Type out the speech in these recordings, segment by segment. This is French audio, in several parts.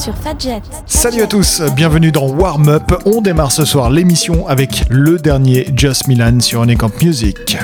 sur Fadjet. Salut à tous, bienvenue dans Warm Up. On démarre ce soir l'émission avec le dernier Just Milan sur Unicamp Music.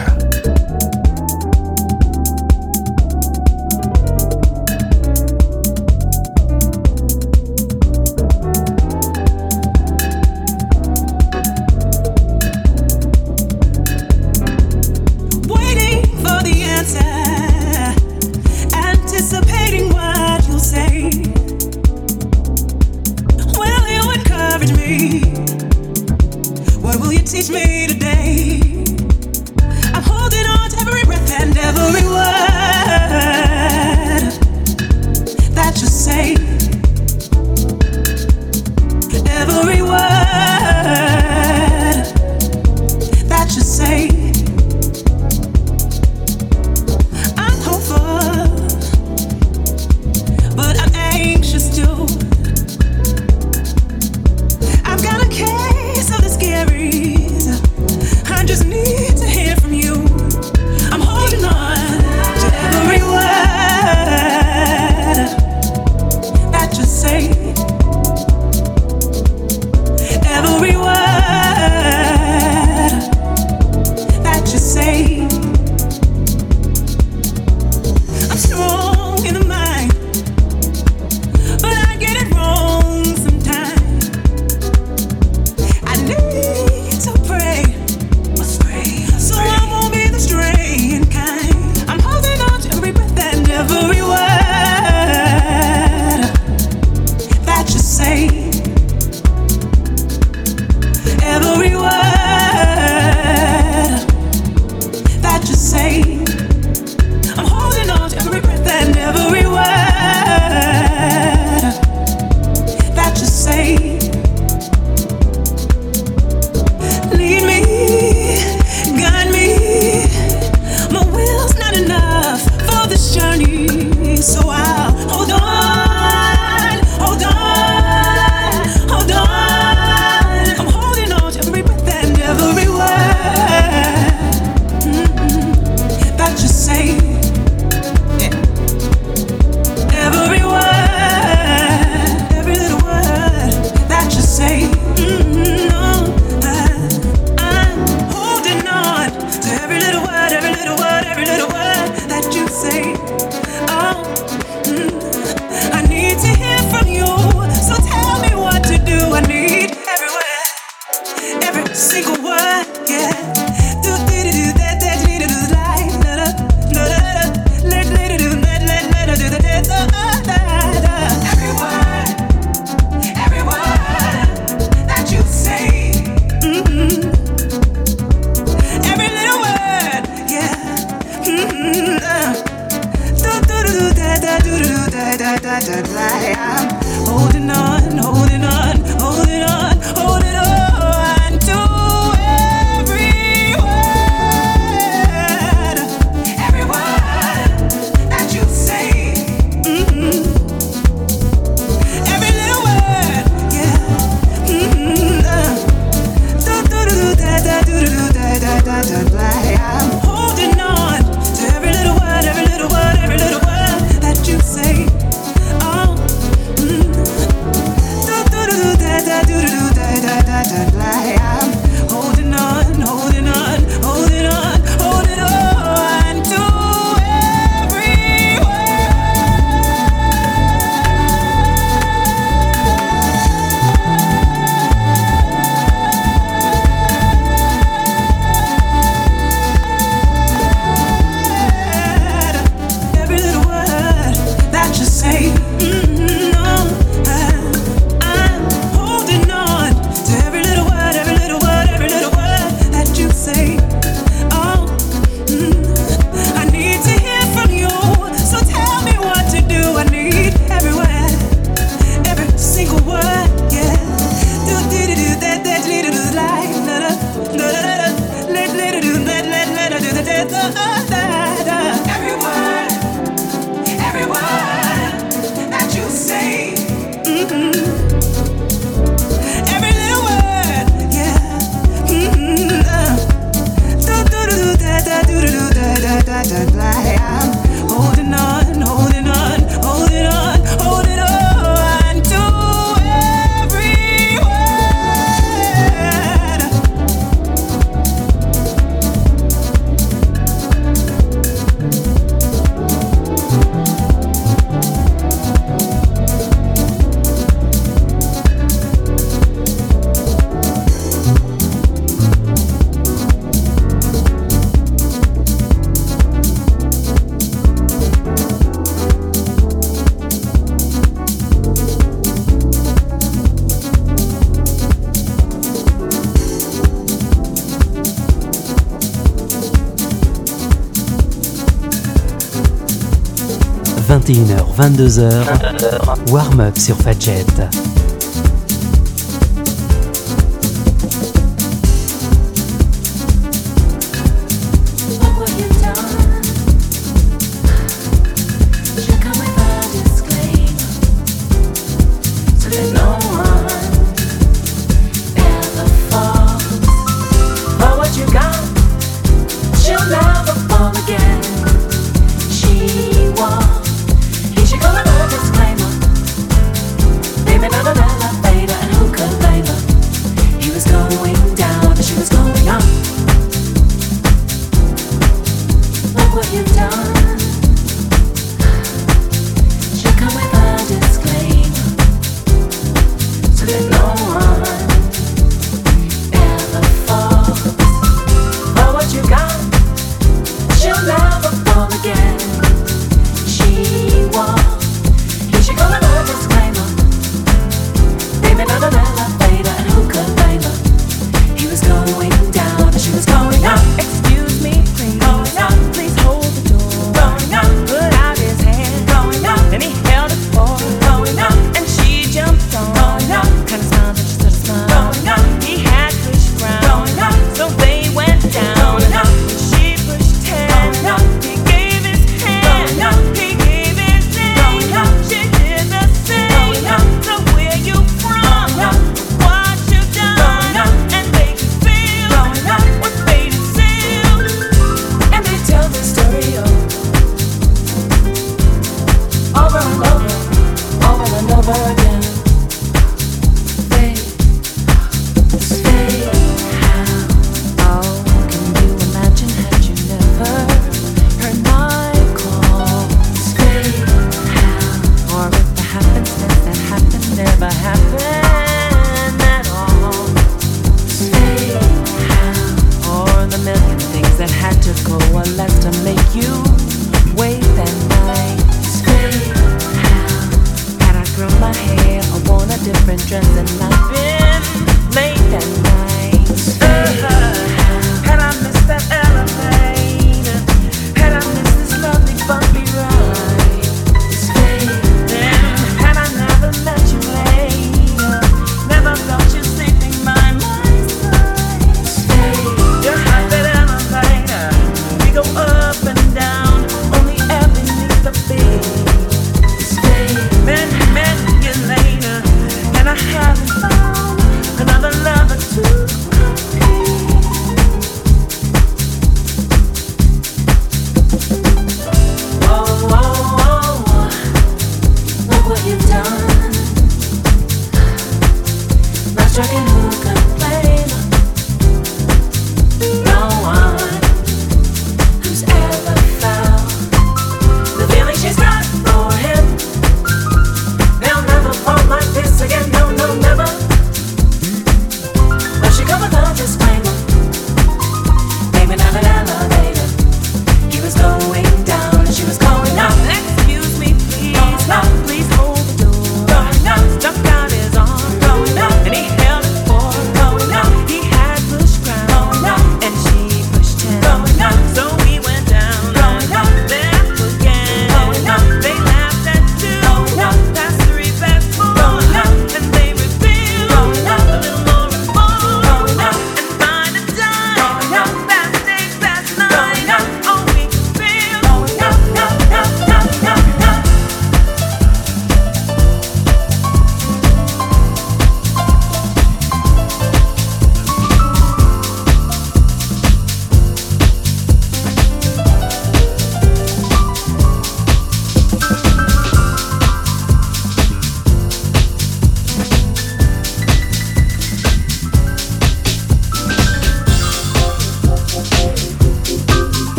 da da light. 21h, 22h, warm-up sur Fadjet.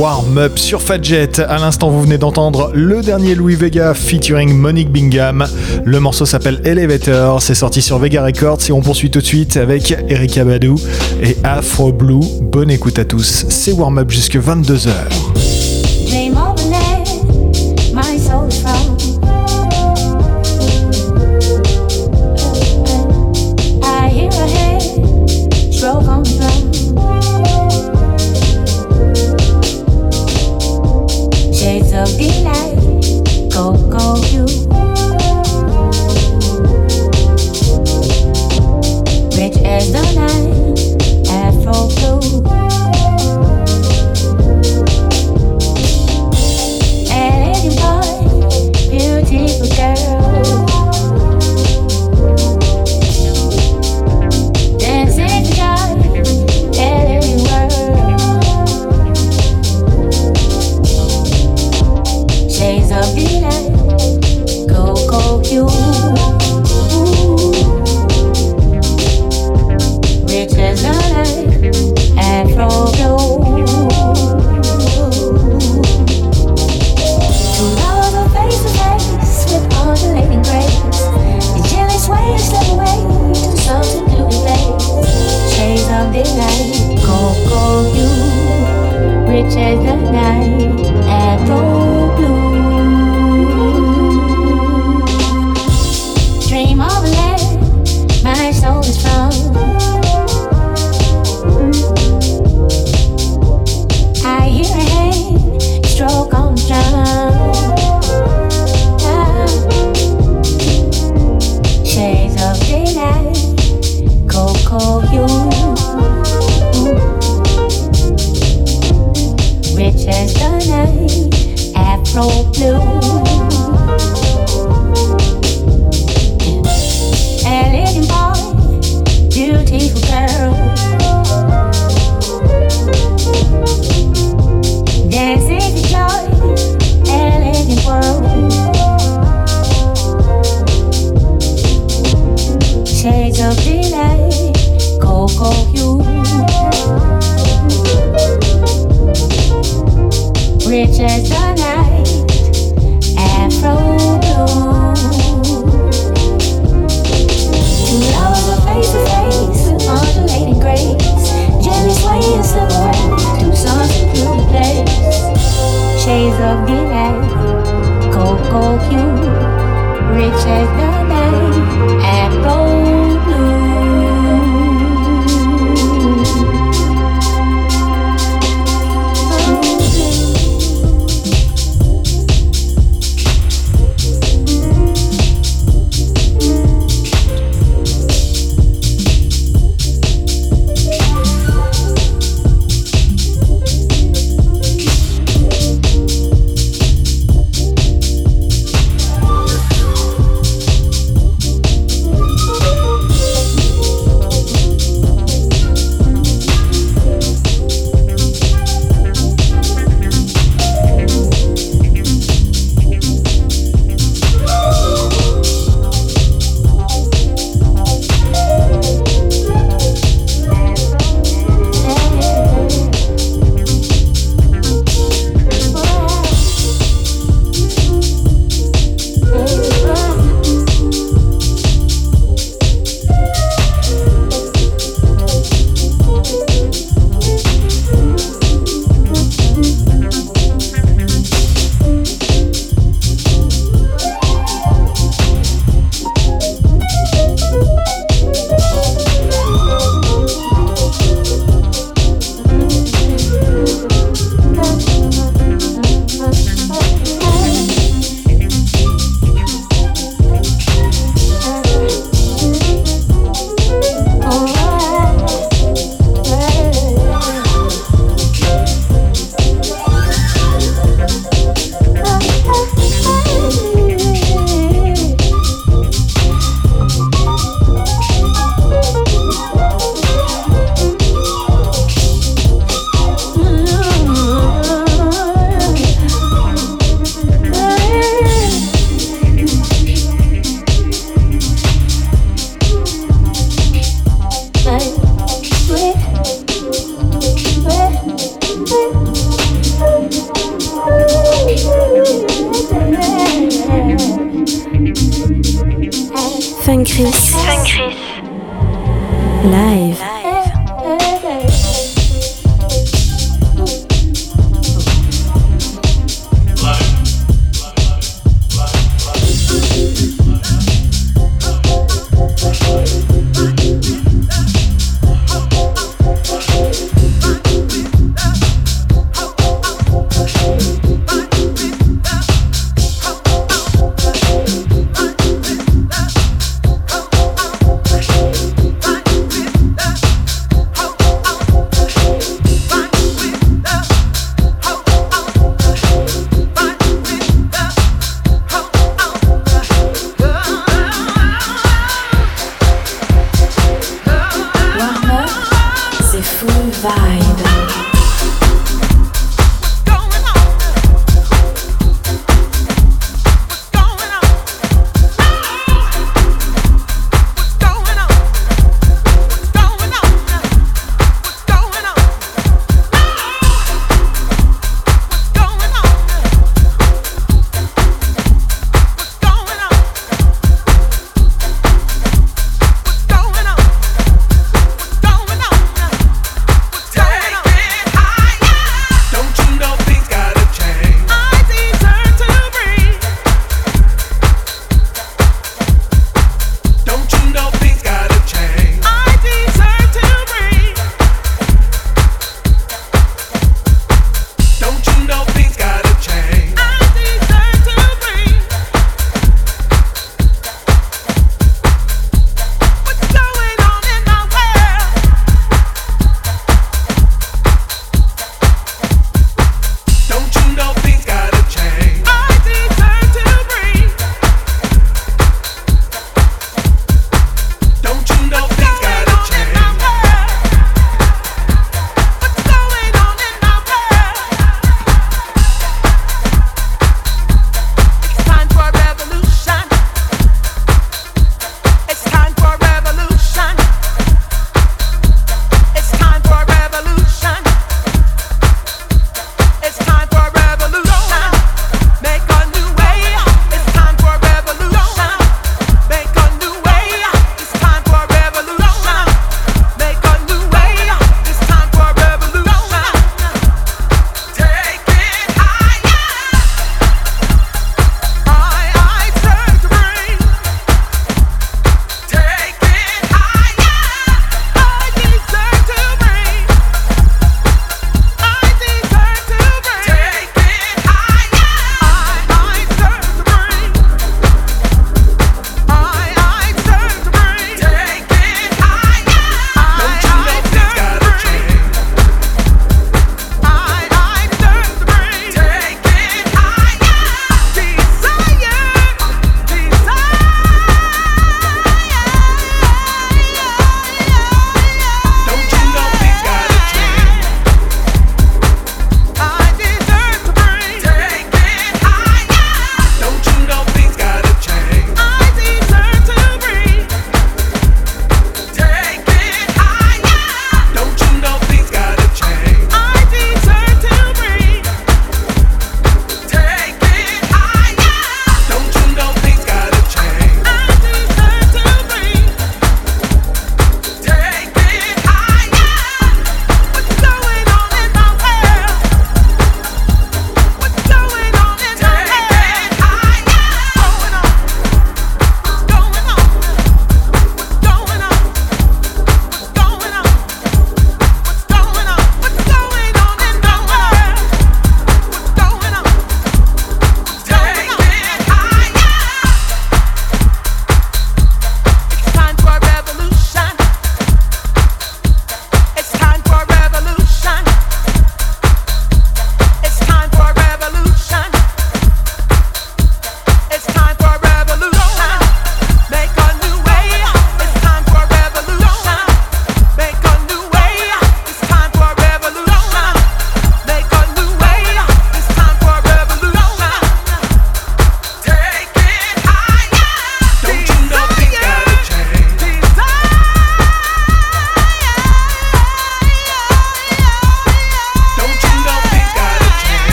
warm-up sur Fadjet. À l'instant, vous venez d'entendre le dernier Louis Vega featuring Monique Bingham. Le morceau s'appelle Elevator. C'est sorti sur Vega Records et on poursuit tout de suite avec Erika Badou et Afro Blue. Bonne écoute à tous. C'est warm-up jusque 22h.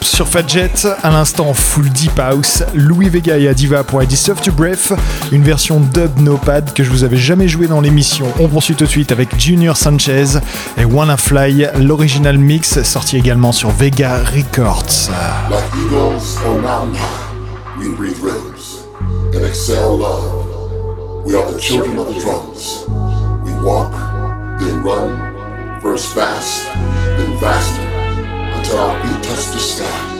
Sur Fadjet, à l'instant full deep house, Louis Vega et Adiva pour I Deserve to Breath, une version dub no pad que je vous avais jamais joué dans l'émission. On poursuit tout de suite avec Junior Sanchez et Wanna Fly, l'original mix sorti également sur Vega Records. Like eagles we breathe and excel love. We are the children of the drums. We walk, then run, first fast, then と美意識した。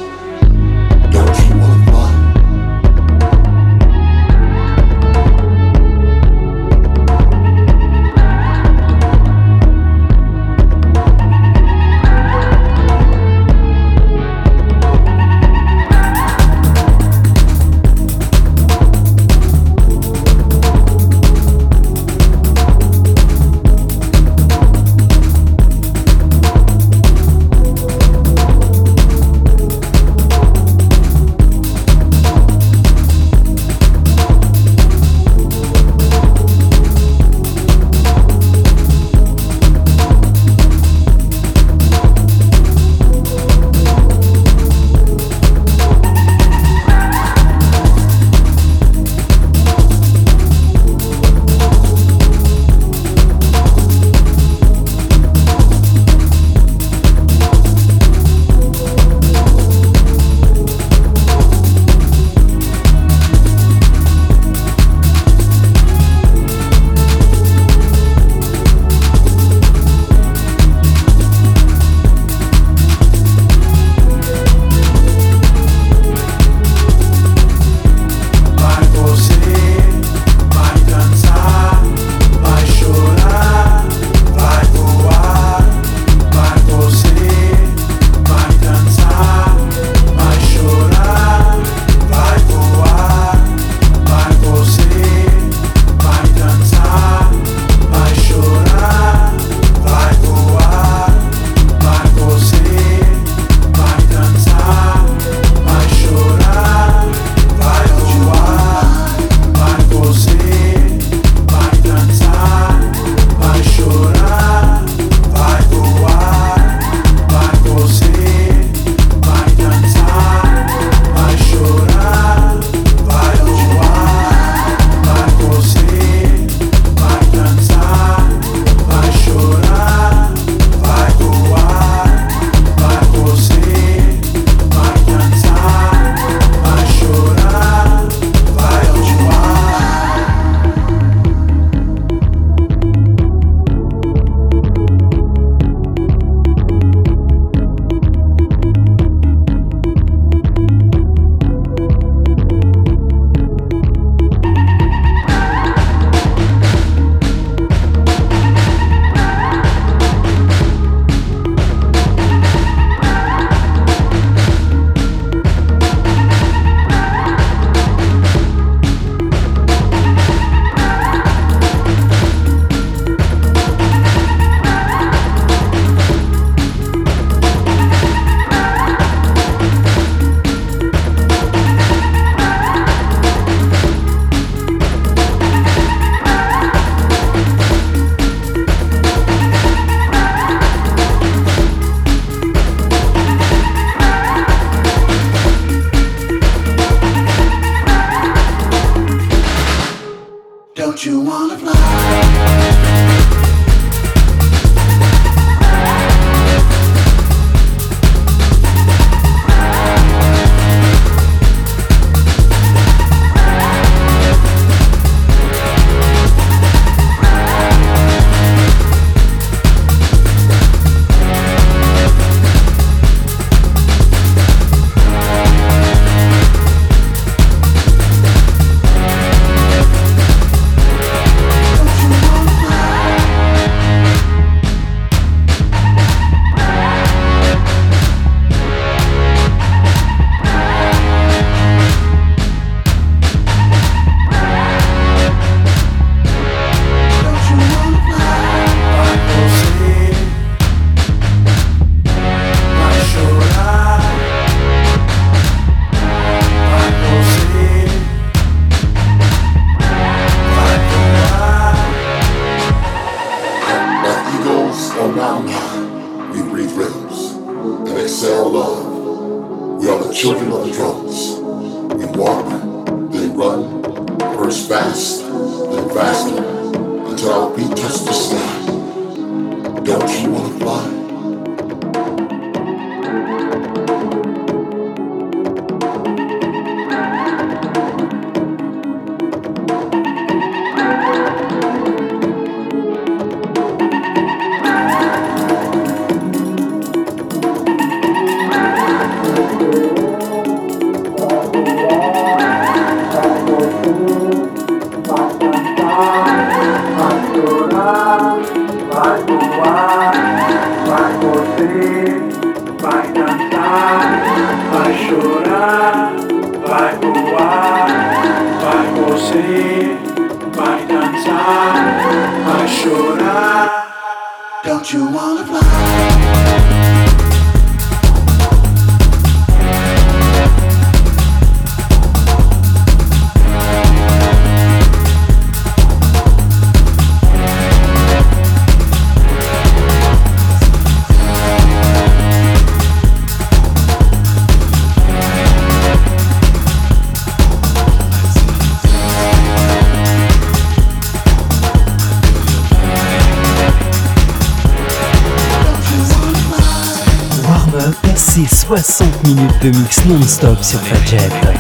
Mix non-stop sur Fadjet. I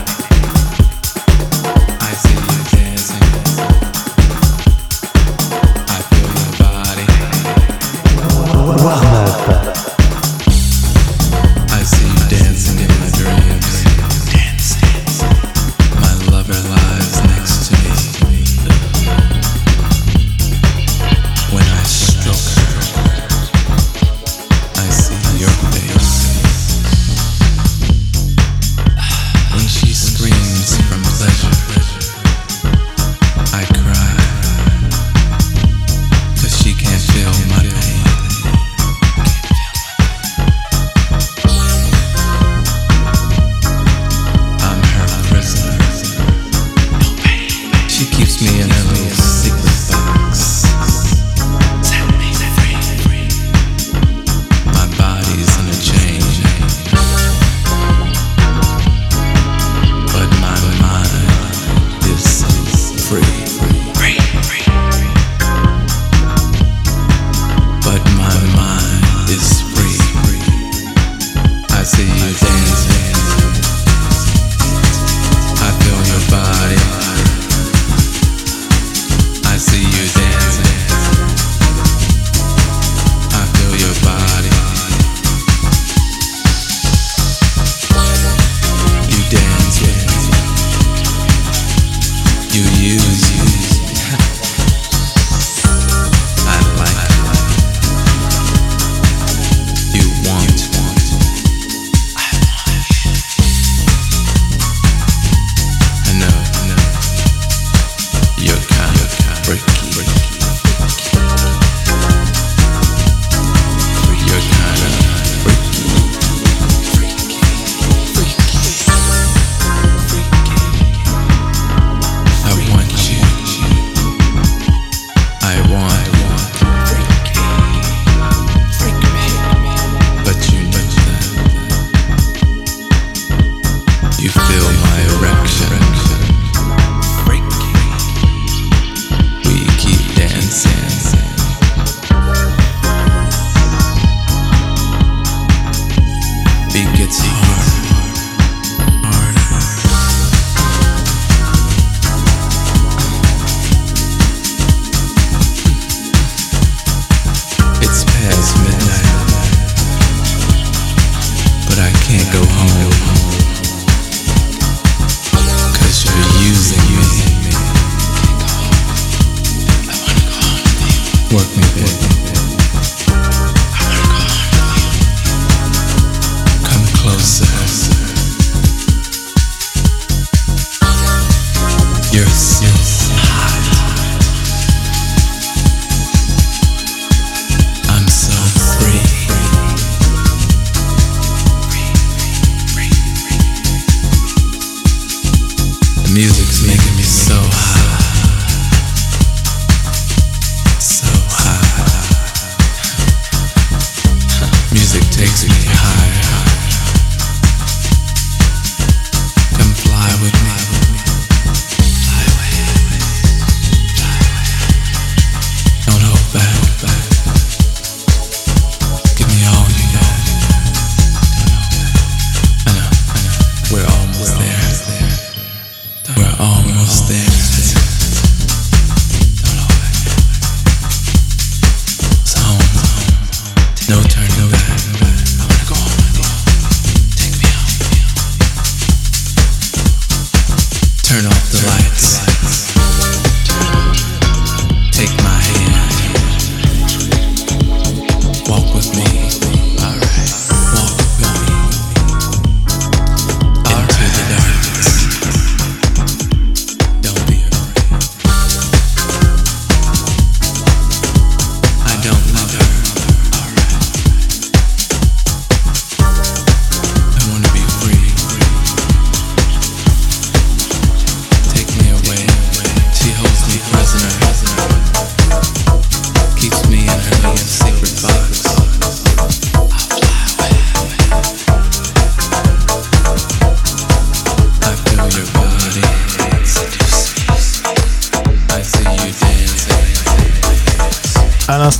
no time.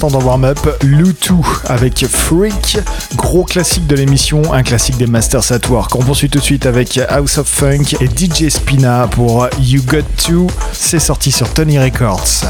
L'instant dans Warm-Up, Lutu avec Freak, gros classique de l'émission, un classique des Masters at Work. On poursuit tout de suite avec House of Funk et DJ Spina pour You Got To. C'est sorti sur Tony Records.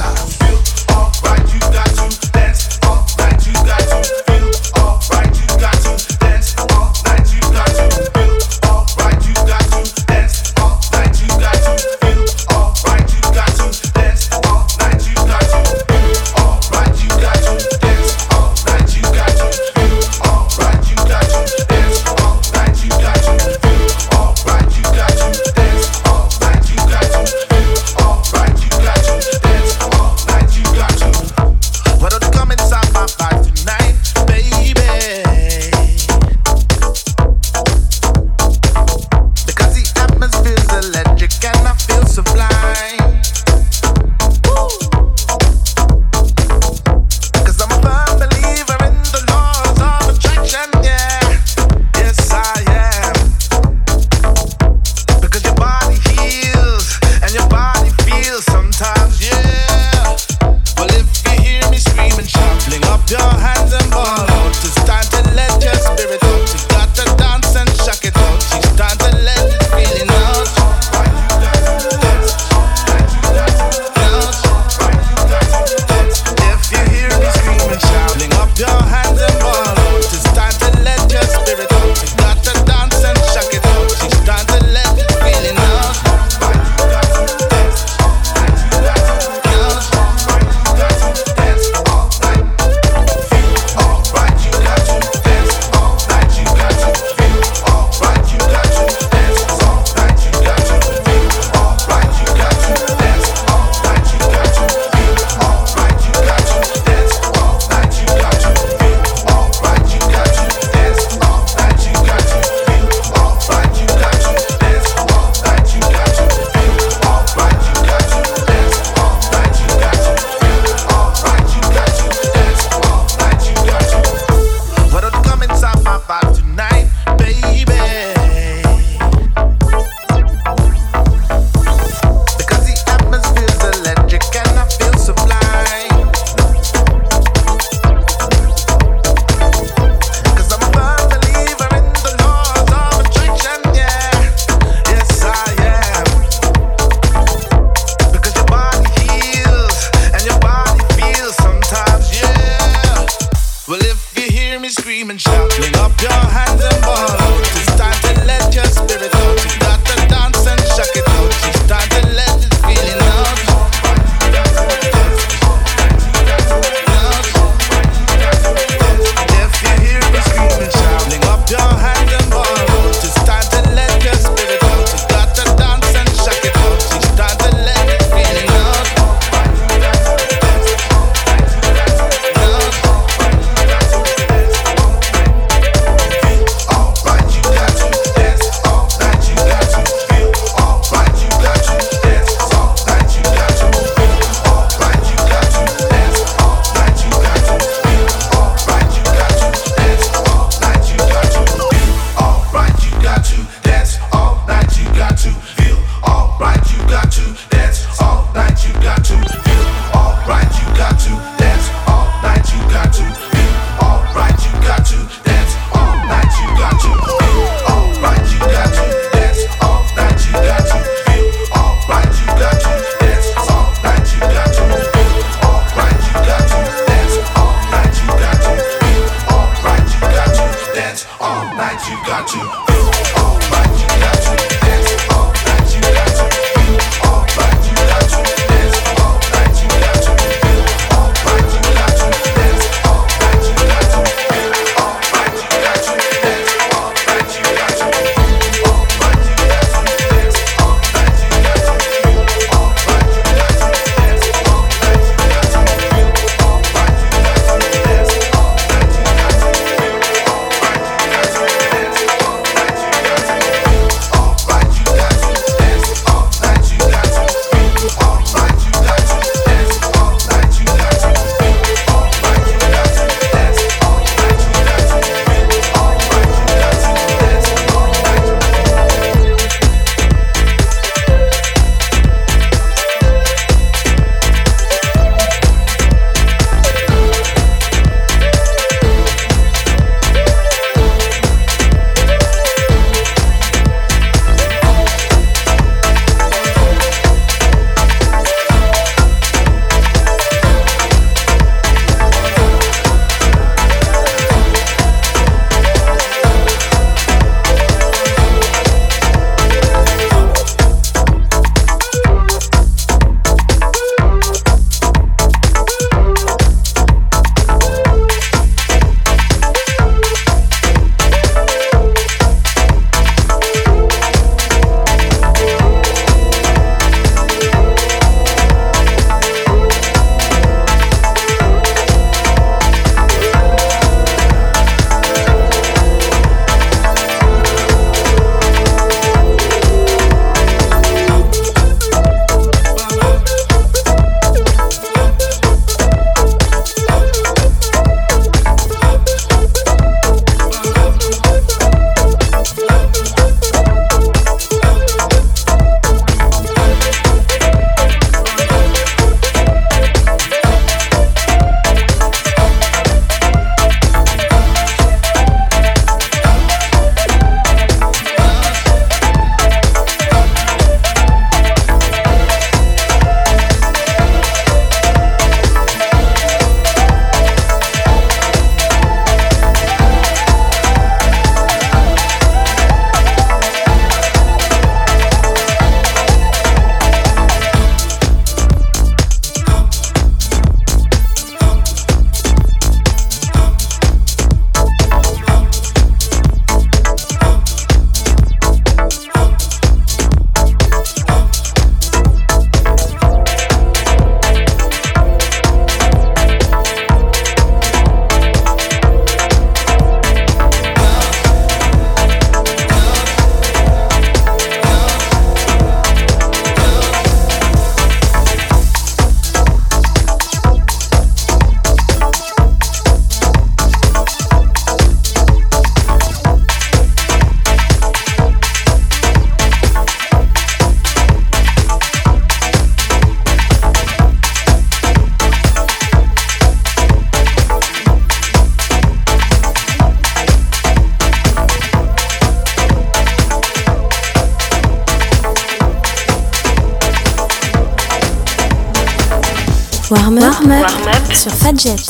Up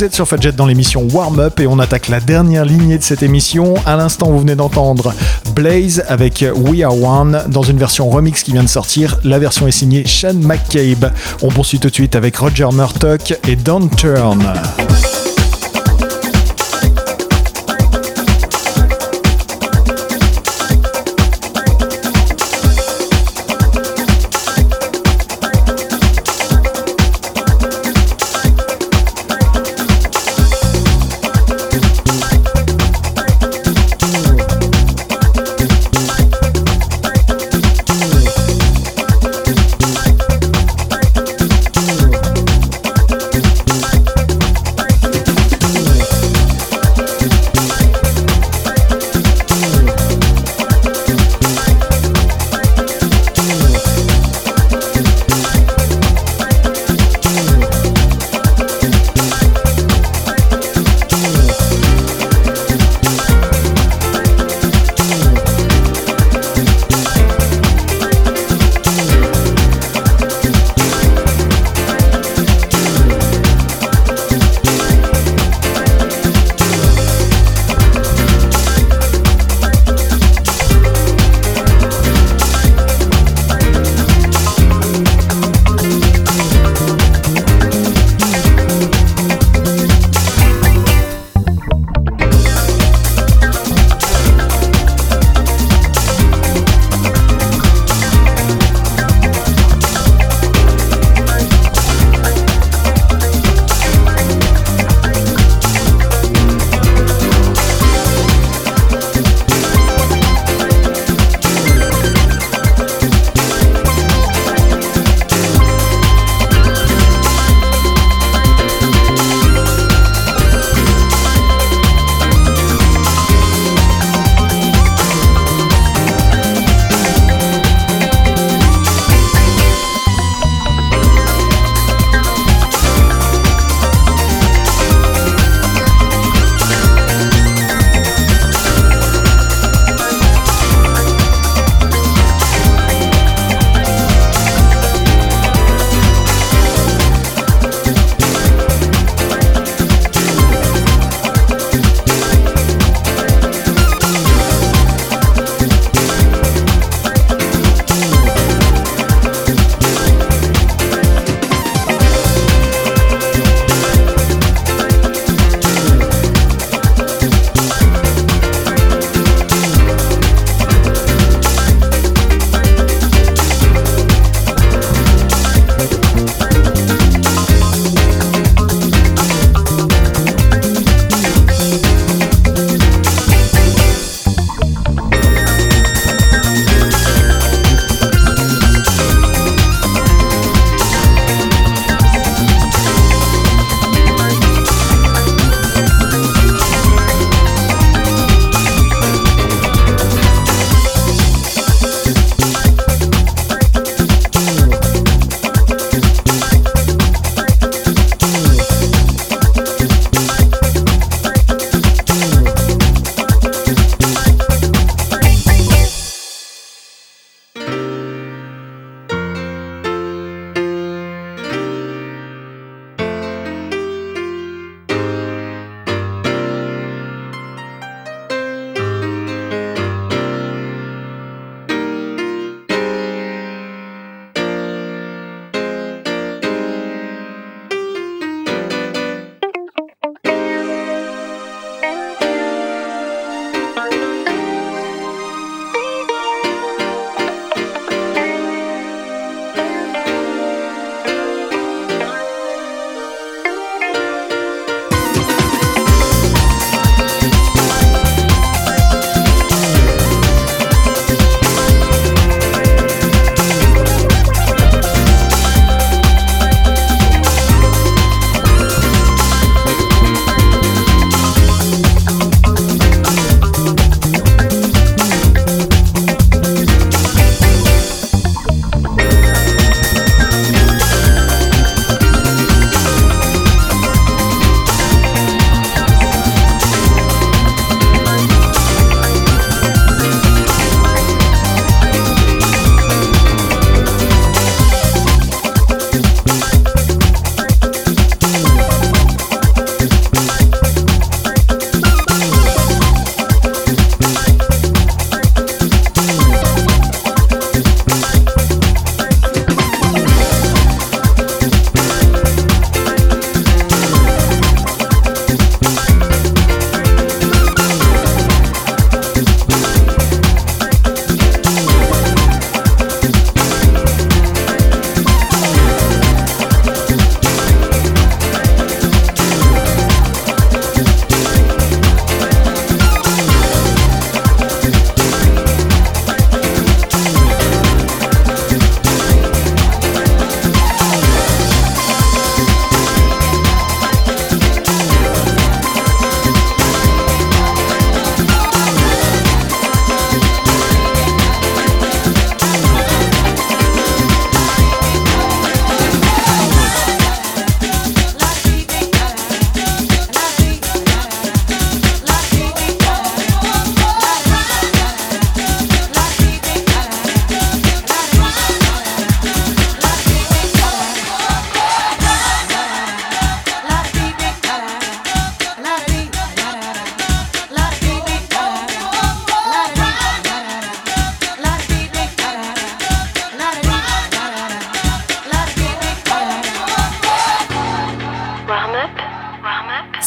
Vous êtes sur Fadjet dans l'émission Warm Up et on attaque la dernière lignée de cette émission. À l'instant, vous venez d'entendre Blaze avec We Are One dans une version remix qui vient de sortir. La version est signée Sean McCabe. On poursuit tout de suite avec Roger Murdoch et Don't Turn.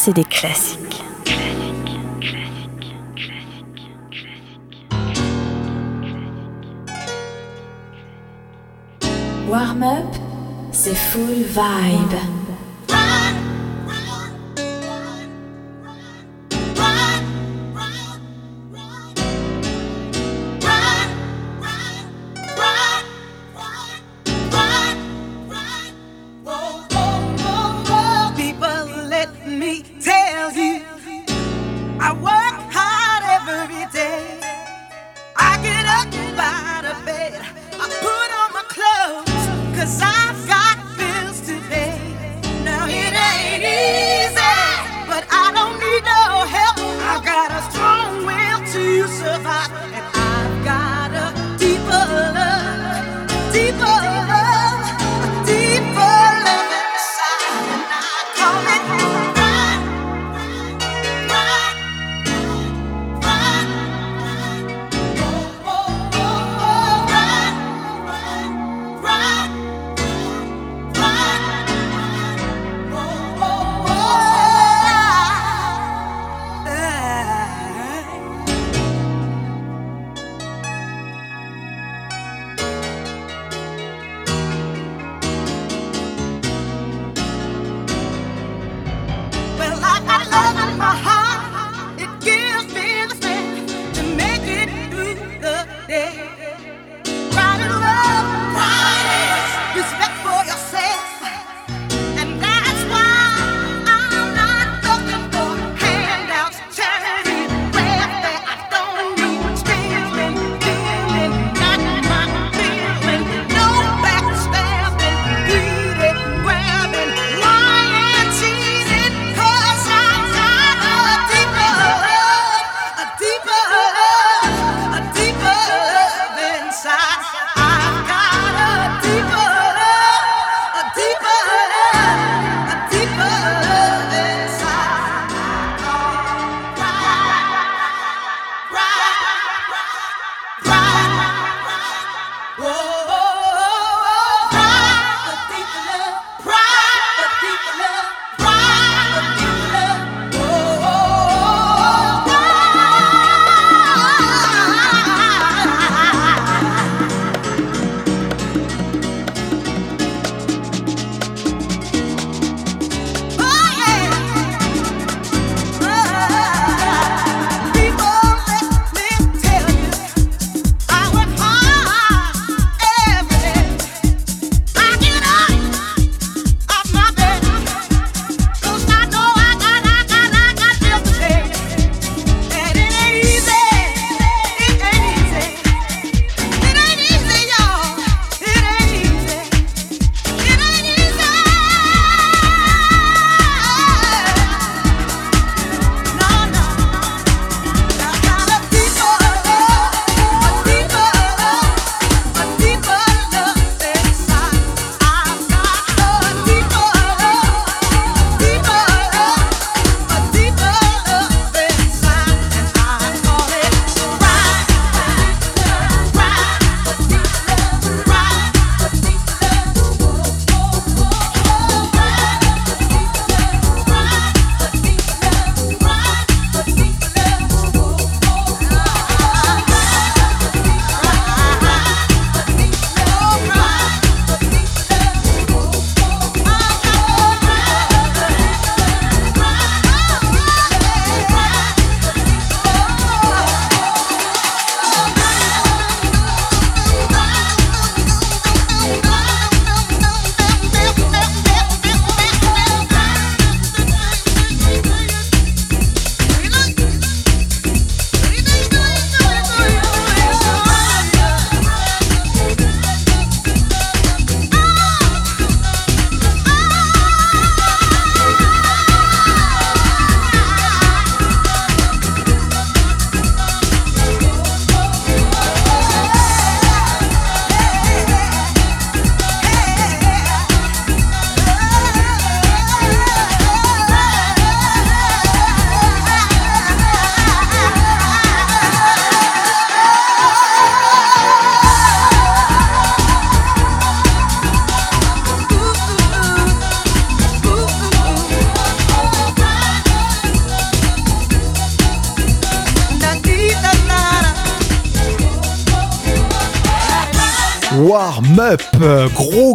C'est des classiques. Warm up, c'est full vibe.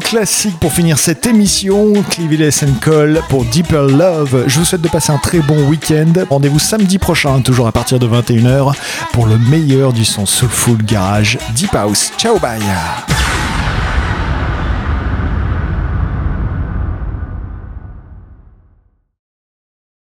Classique pour finir cette émission. Clivilles Cole pour Deeper Love. Je vous souhaite de passer un très bon week-end. Rendez-vous samedi prochain, toujours à partir de 21h, pour le meilleur du son Soulful Garage Deep House. Ciao, bye!